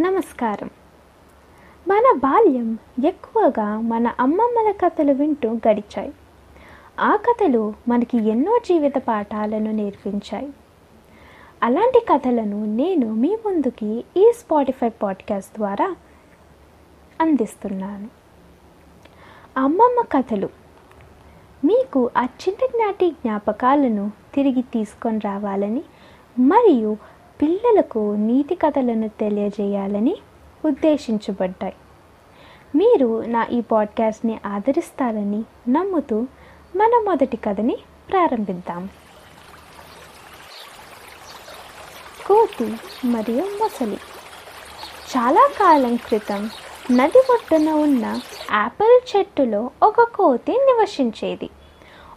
నమస్కారం. మన బాల్యం ఎక్కువగా మన అమ్మమ్మల కథలు వింటూ గడిచాయి. ఆ కథలు మనకి ఎన్నో జీవిత పాఠాలను నేర్పించాయి. అలాంటి కథలను నేను మీ ముందుకి ఈ స్పాటిఫై పాడ్కాస్ట్ ద్వారా అందిస్తున్నాను. అమ్మమ్మ కథలు. మీకు ఆ చిన్ననాటి జ్ఞాపకాలను తిరిగి తీసుకొని రావాలని మరియు పిల్లలకు నీతి కథలను తెలియజేయాలని ఉద్దేశించబడ్డాయి. మీరు నా ఈ పాడ్కాస్ట్ని ఆదరిస్తారని నమ్ముతూ మన మొదటి కథని ప్రారంభిద్దాం. కోతి మరియు మొసలి. చాలా కాలం క్రితం నది ఒడ్డున ఉన్న యాపిల్ చెట్టులో ఒక కోతి నివసించేది.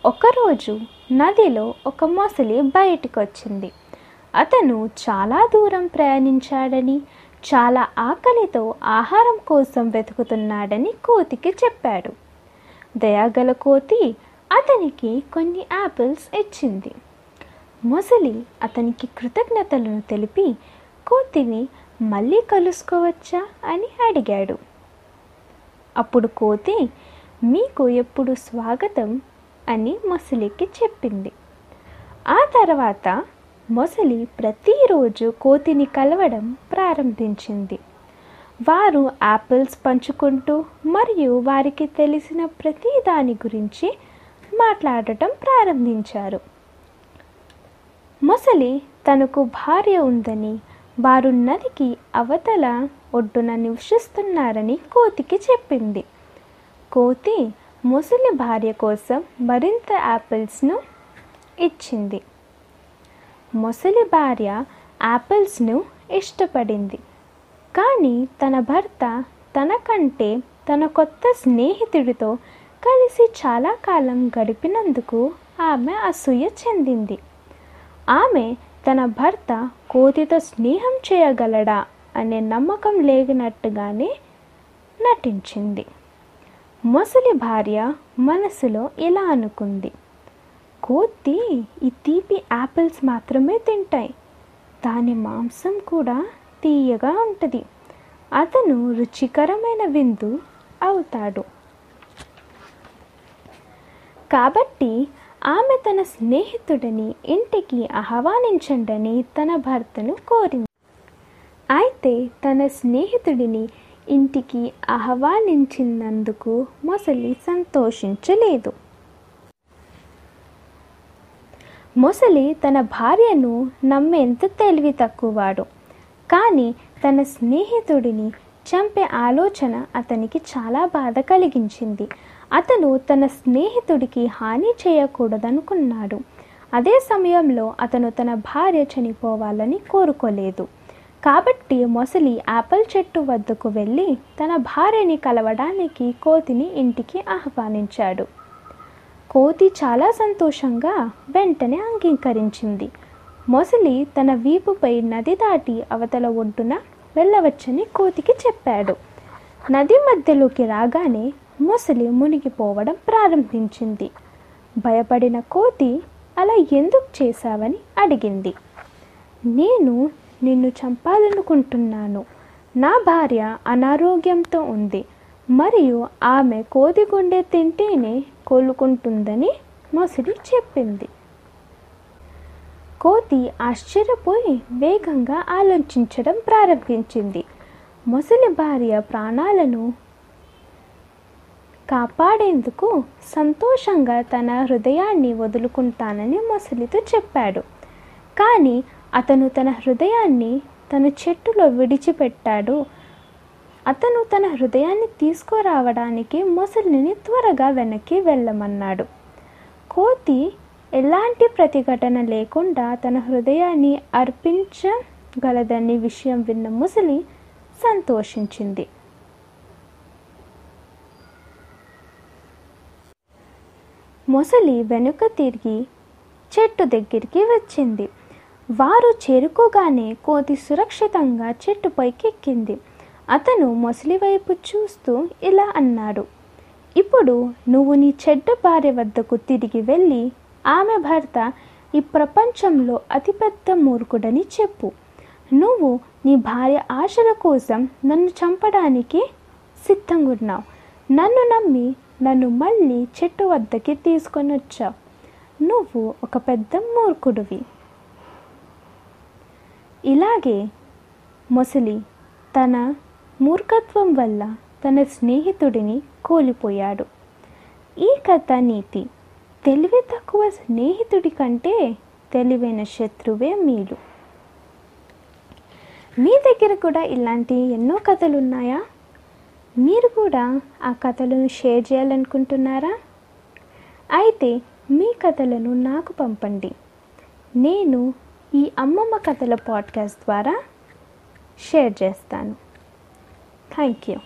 ఒకరోజు నదిలో ఒక మొసలి బయటికి వచ్చింది అతను చాలా దూరం ప్రయాణించాడని చాలా ఆకలితో ఆహారం కోసం వెతుకుతున్నాడని కోతికి చెప్పాడు. దయాగల కోతి అతనికి కొన్ని యాపిల్స్ ఇచ్చింది. మొసలి అతనికి కృతజ్ఞతలను తెలిపి కోతిని మళ్ళీ కలుసుకోవచ్చా అని అడిగాడు. అప్పుడు కోతి మీకు ఎప్పుడు స్వాగతం? అని మొసలికి చెప్పింది. ఆ తర్వాత మొసలి ప్రతిరోజు కోతిని కలవడం ప్రారంభించింది. వారు యాపిల్స్ పంచుకుంటూ మరియు వారికి తెలిసిన ప్రతి దాని గురించి మాట్లాడటం ప్రారంభించారు. మొసలి తనకు భార్య ఉందని వారు నదికి అవతల ఒడ్డున నివసిస్తున్నారని కోతికి చెప్పింది. కోతి ముసలి భార్య కోసం మరింత యాపిల్స్ను ఇచ్చింది. ముసలి భార్య యాపిల్స్ను ఇష్టపడింది. కానీ తన భర్త తనకంటే తన కొత్త స్నేహితుడితో కలిసి చాలా కాలం గడిపినందుకు ఆమె అసూయ చెందింది. ఆమె తన భర్త కోతితో స్నేహం చేయగలడా అనే నమ్మకం లేనట్టుగానే నటించింది. ముసలి భార్య మనసులో ఇలా అనుకుంది. కోతి ఈ తీపి యాపిల్స్ మాత్రమే తింటాయి. దాని మాంసం కూడా తీయగా ఉంటుంది. అతను రుచికరమైన విందు అవుతాడు. కాబట్టి ఆమె తన స్నేహితుడిని ఇంటికి ఆహ్వానించండని తన భర్తను కోరింది. అయితే తన స్నేహితుడిని ఇంటికి ఆహ్వానించినందుకు మొసలి సంతోషించలేదు. మొసలి తన భార్యను నమ్మేంత తెలివి తక్కువవాడు. కానీ తన స్నేహితుడిని చంపే ఆలోచన అతనికి చాలా బాధ కలిగించింది. అతను తన స్నేహితుడికి హాని చేయకూడదనుకున్నాడు. అదే సమయంలో అతను తన భార్య చనిపోవాలని కోరుకోలేదు. కాబట్టి మొసలి యాపిల్ చెట్టు వద్దకు వెళ్ళి తన భార్యని కలవడానికి కోతిని ఇంటికి ఆహ్వానించాడు. కోతి చాలా సంతోషంగా వెంటనే అంగీకరించింది. మొసలి తన వీపుపై నది దాటి అవతల ఒడ్డున వెళ్ళవచ్చని కోతికి చెప్పాడు. నది మధ్యలోకి రాగానే మొసలి మునిగిపోవడం ప్రారంభించింది. భయపడిన కోతి అలా ఎందుకు చేశావని అడిగింది. నేను నిన్ను చంపాలనుకుంటున్నాను. నా భార్య అనారోగ్యంతో ఉంది. మరియు ఆమె కోతి గుండె తింటేనే కోలుకుంటుందని మొసలి చెప్పింది. కోతి ఆశ్చర్యపోయి వేగంగా ఆలోచించడం ప్రారంభించింది. మొసలి భార్య ప్రాణాలను కాపాడేందుకు సంతోషంగా తన హృదయాన్ని వదులుకుంటానని మొసలితో చెప్పాడు. కానీ అతను తన హృదయాన్ని తన చెట్టులో విడిచిపెట్టాడు. అతను తన హృదయాన్ని తీసుకురావడానికి మొసలిని త్వరగా వెనక్కి వెళ్ళమన్నాడు. కోతి ఎలాంటి ప్రతిఘటన లేకుండా తన హృదయాన్ని అర్పించగలదని విషయం విన్న ముసలి సంతోషించింది. మొసలి వెనుక తిరిగి చెట్టు దగ్గరికి వచ్చింది. వారు చేరుకోగానే కోతి సురక్షితంగా చెట్టుపైకి ఎక్కింది అతను మొసలి వైపు చూస్తూ ఇలా అన్నాడు ఇప్పుడు నువ్వు నీ చెడ్డ భార్య వద్దకు తిరిగి వెళ్ళి ఆమె భర్త ఈ ప్రపంచంలో అతిపెద్ద మూర్ఖుడని చెప్పు. నువ్వు నీ భార్య ఆశల కోసం నన్ను చంపడానికి సిద్ధంగా ఉన్నావు నన్ను నమ్మి నన్ను మళ్ళీ చెట్టు వద్దకి తీసుకొని వచ్చావు. నువ్వు ఒక పెద్ద మూర్ఖుడివి. ఇలాగే మొసలి తన మూర్ఖత్వం వల్ల తన స్నేహితుడిని కోల్పోయాడు. ఈ కథ నీతి తెలివి తక్కువ స్నేహితుడి కంటే తెలివైన శత్రువే మీలు. మీ దగ్గర కూడా ఇలాంటి ఎన్నో కథలు ఉన్నాయా మీరు కూడా ఆ కథలను షేర్ చేయాలనుకుంటున్నారా? అయితే మీ కథలను నాకు పంపండి. నేను ఈ అమ్మమ్మ కథల పాడ్కాస్ట్ ద్వారా షేర్ చేస్తాను. Thank you.